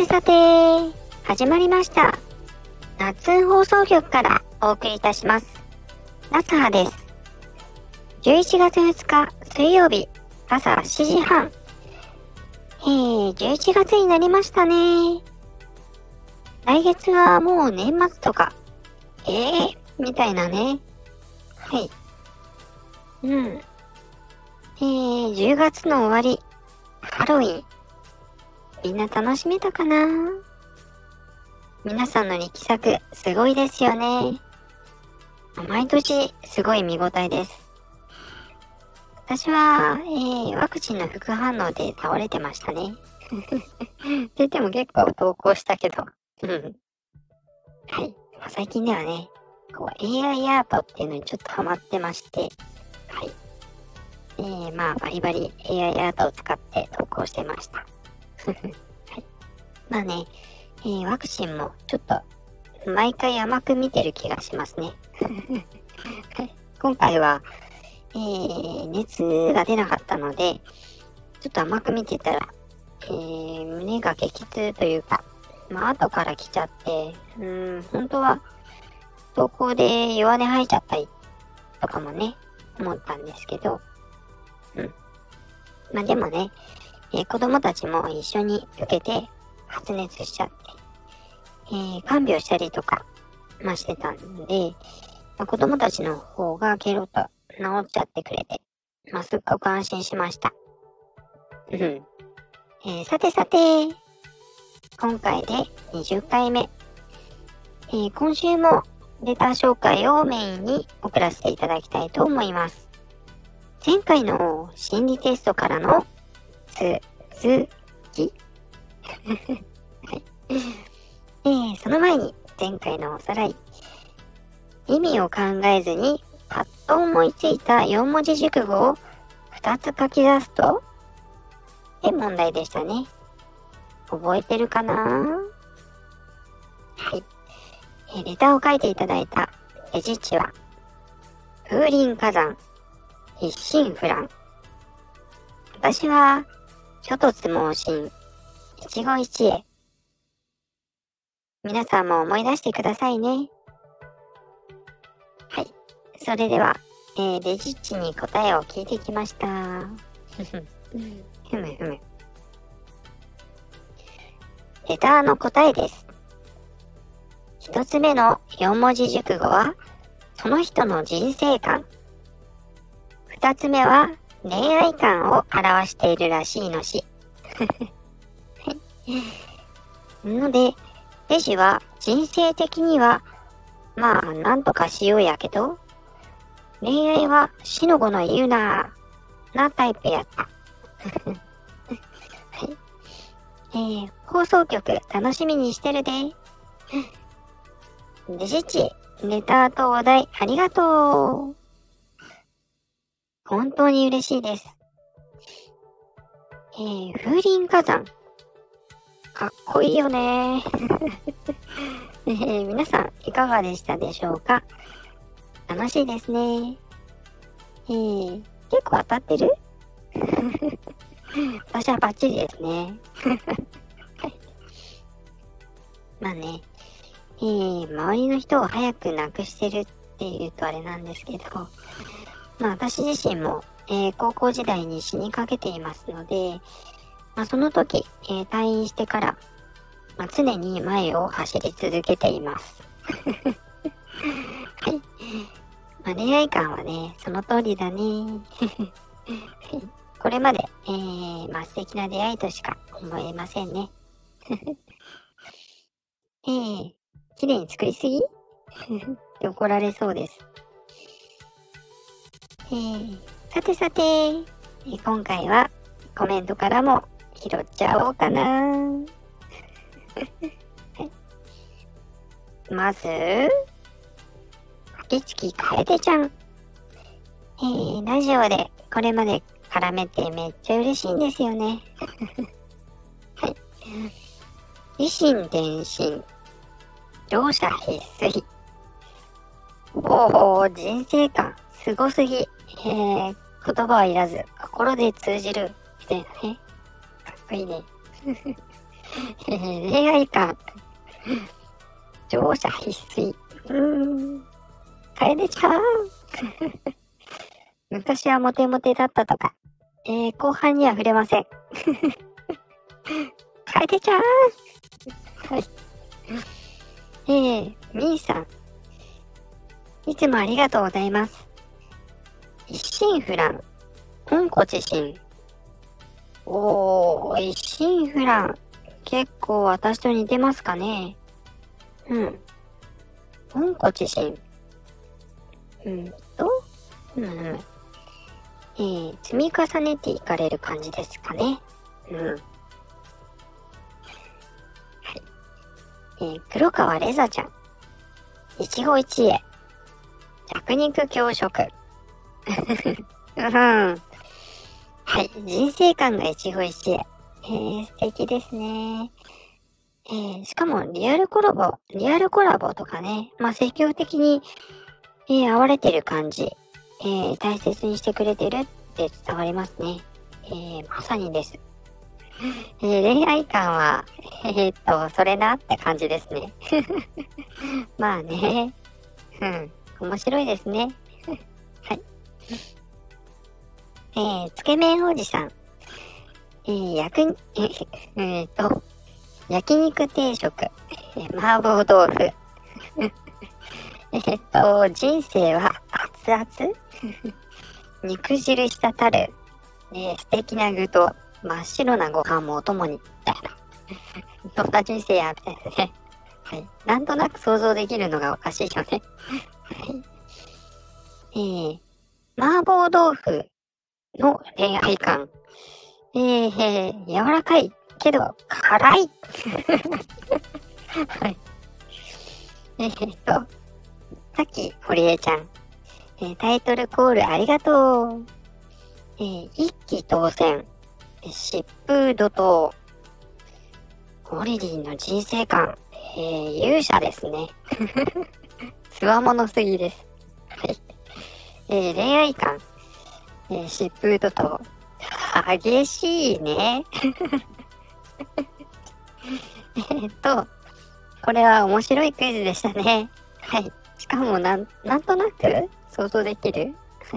てさて、始まりました。夏放送局からお送りいたします。夏葉です。11月2日水曜日朝7時半。えー、11月になりましたね。来月はもう年末とか、えー、みたいなね。はい。うん。えー、10月の終わり、ハロウィン。みんな楽しめたかな？皆さんの力作、すごいですよね。毎年、すごい見応えです。私は、えー、ワクチンの副反応で倒れてましたね。って言っても結構投稿したけど。はい。最近ではね、こう AI アートっていうのにちょっとハマってまして、はい。えー、まあ、バリバリ AI アートを使って投稿してました。はい。まあね、えー、ワクチンもちょっと毎回甘く見てる気がしますね。今回は、えー、熱が出なかったので、ちょっと甘く見てたら、えー、胸が激痛というか、まあ後から来ちゃって、うん、本当は、投稿で弱音吐いちゃったりとかもね、思ったんですけど、うん。まあでもね、えー子供たちも一緒に受けて発熱しちゃって、えー看病したりとか、まあしてたんで、まあ、子供たちの方がケロと治っちゃってくれて、まあすっごく安心しました。うん。えさてさて、今回で20回目。えー今週もレター紹介をメインに送らせていただきたいと思います。前回の心理テストからの続き はい。えー、その前に前回のおさらい。意味を考えずにパッと思いついた4文字熟語を2つ書き出すとって問題でしたね。覚えてるかな？はい。えーレターを書いていただいたエジチは、風林火山、一心不乱。私は、諸突猛進、一期一会。皆さんも思い出してくださいね。はい。それでは、えー、レジッチに答えを聞いてきました。ふふふむふむ。レターの答えです。一つ目の四文字熟語は、その人の人生観。二つ目は、恋愛観を表しているらしいのし。はい。ので、レジは人生的には、まあ、なんとかしようやけど、恋愛は死の子の言うななタイプやった。はい。えー、放送局楽しみにしてるで。デジッチ、レタとお題ありがとう。本当に嬉しいです。えー、風林火山。かっこいいよね えー皆さん、いかがでしたでしょうか？楽しいですね。えー、結構当たってる？私はバッチリですね。は いまあね、えー、周りの人を早く亡くしてるっていうとあれなんですけど、まあ私自身も、えー高校時代に死にかけていますので、まあその時、えー退院してから、まあ、常に前を走り続けています。はい。まあ恋愛観はね、その通りだね。これまで、えー、まあ素敵な出会いとしか思えませんね。えー、綺麗に作りすぎ？って怒られそうです。えー、さてさて、えー今回はコメントからも拾っちゃおうかな。は いまず、秋月楓ちゃん。えー、ラジオでこれまで絡めてめっちゃ嬉しいんですよね。はい。維新伝心。両者必須。おお、人生観、すごすぎ。えー、言葉はいらず、心で通じる。みたいなね。かっこいいね。恋愛観。乗車必須。うーん。楓ちゃん。昔はモテモテだったとか。えー、後半には触れません。楓ちゃん。はい。えー、みーさん。いつもありがとうございます。一心不乱。温故知新。おー、一心不乱。結構私と似てますかね。うん。温故知新。うんと、うん、えー、積み重ねていかれる感じですかね。うん。はい。えー、黒川レザちゃん。一期一会。弱肉強食。うん。はい。人生観が一期一会。えー、素敵ですね。えー、しかも、リアルコラボ、リアルコラボとかね、まあ、積極的に、えー、会われてる感じ、えー、大切にしてくれてるって伝わりますね。えー、まさにです。えー、恋愛観は、えー、っと、それなって感じですね。まあね。うん。面白いですね。えー、つけ麺おじさん。えー、焼く、えー、えー、と、焼肉定食、えー、麻婆豆腐。えっと、人生は熱々 肉汁滴る、えー、素敵な具と真っ白なご飯もお供に、みたいな。どんな人生や、みたいなね。はい。なんとなく想像できるのがおかしいよね。はい。えー、麻婆豆腐の恋愛観。えー、柔らかいけど辛い。はい。えー、っと、さっき、堀江ちゃん、えー、タイトルコールありがとう。えー、一気当選、疾風怒涛、ゴリリンの人生観、えー、勇者ですね。つわものすぎです。えー、恋愛観、えー、疾風怒涛、激しいね。えっと、これは面白いクイズでしたね。はい。しかもなん、なんとなく？想像できる？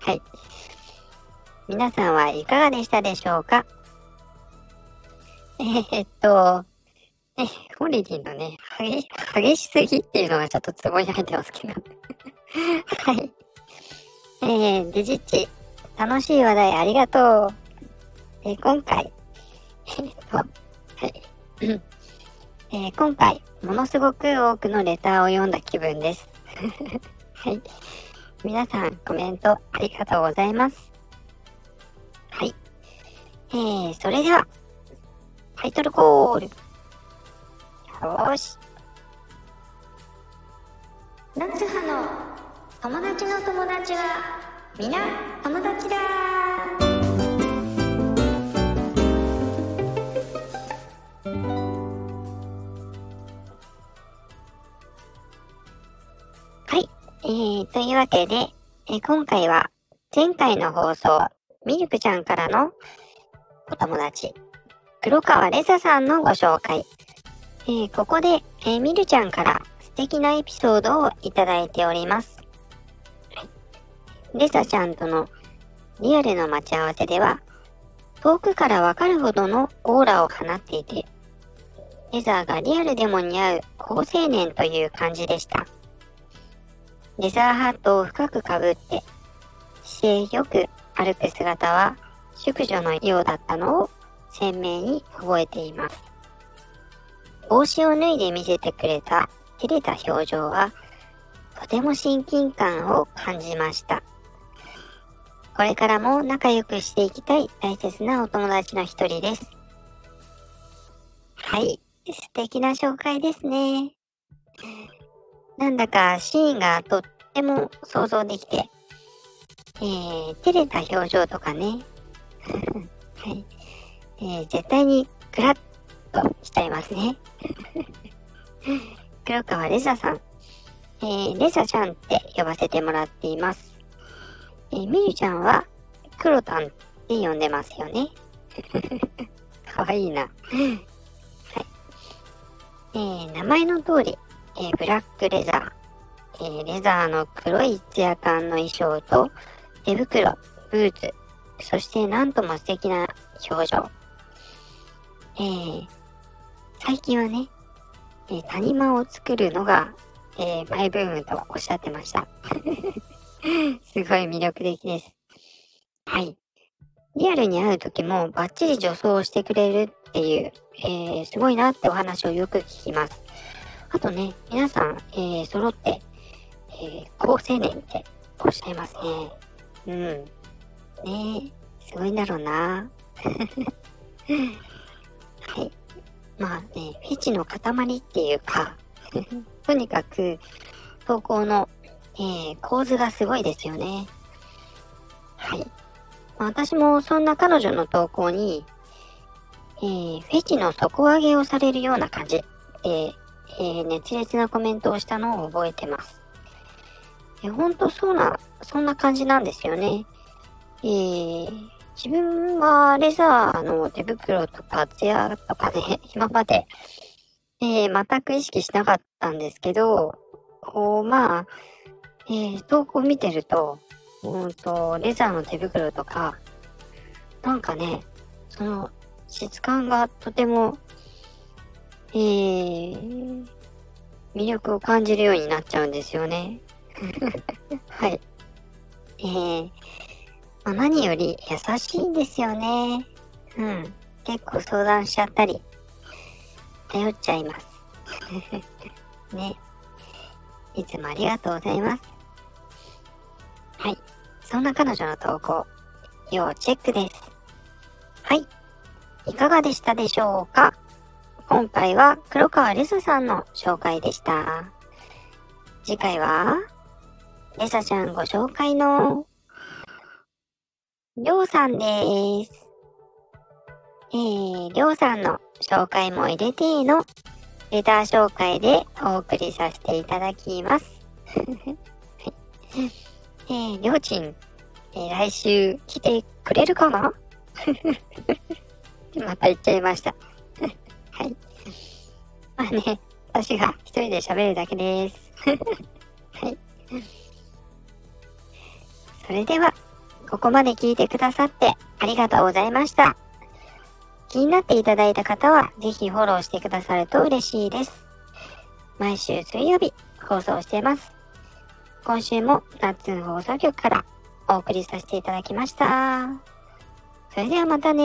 はい。皆さんはいかがでしたでしょうか？えー、っと、ね、ホリディのね、激激しすぎっていうのがちょっとツボに入ってますけど はい。えー、デジッチ、楽しい話題ありがとう。えー、今回、えー、っと、はい。え、今回、ものすごく多くのレターを読んだ気分です。はい。皆さん、コメントありがとうございます。はい。えー、それでは、タイトルコール。よし。夏葉の友達の友達は、みな友達だはい。えー、というわけで、えー、今回は前回の放送、ミルクちゃんからのお友達、黒川レザさんのご紹介。えー、ここで、えー、ミルちゃんから素敵なエピソードをいただいております。レサちゃんとのリアルの待ち合わせでは、遠くからわかるほどのオーラを放っていて、レザーがリアルでも似合う好青年という感じでした。レザーハットを深くかぶって、姿勢よく歩く姿は淑女のようだったのを鮮明に覚えています。帽子を脱いで見せてくれた照れた表情は、とても親近感を感じました。これからも仲良くしていきたい大切なお友達の一人です。はい。素敵な紹介ですね。なんだかシーンがとっても想像できて、えー、照れた表情とかね。はい。えー、絶対にグラッとしちゃいますね。黒川レザさん。えー、レザちゃんって呼ばせてもらっています。えー、みゆちゃんは、クロタンって呼んでますよね。かわいいな。はいえー、名前の通り、えー、ブラックレザー、え、レザーの黒いツヤ感の衣装と、手袋、ブーツ、そしてなんとも素敵な表情。え、最近はね、え、谷間を作るのが、え、マイブームとおっしゃってました。すごい魅力的です。はい。リアルに会う時もバッチリ助走してくれるっていう、えー、すごいなってお話をよく聞きます。あとね、皆さん、えー、揃って、えー、高青年っておっしゃいますね。うん。ねえすごいんだろうな。はい。まあね、フェチの塊っていうか とにかく、投稿の、えー、構図がすごいですよね。はい。ま、私もそんな彼女の投稿に、えー、フェチの底上げをされるような感じで、えー、熱烈なコメントをしたのを覚えてます。えー、ほんとそうな、そんな感じなんですよね。えー、自分はレザーの手袋とかツヤとかね、今まで、えー、全く意識しなかったんですけど、こう、まあ、えー、投稿見てると、うんと、レザーの手袋とか、なんかね、その、質感がとても、えー、魅力を感じるようになっちゃうんですよね。はい。えー、まあ、何より優しいんですよね。うん。結構相談しちゃったり、頼っちゃいます。ね。いつもありがとうございます。はい。そんな彼女の投稿、要チェックです。はい。いかがでしたでしょうか？今回は黒川レサさんの紹介でした。次回は、レサちゃんご紹介のりょうさんです。えー、りょうさんの紹介も入れてのレター紹介でお送りさせていただきます。えー、りょうちん、えー、来週来てくれるかな？また言っちゃいました。はい。まあね、私が一人で喋るだけです。はい。それでは、ここまで聞いてくださってありがとうございました。気になっていただいた方は、ぜひフォローしてくださると嬉しいです。毎週水曜日放送してます。今週も夏の放送局からお送りさせていただきました。それではまたね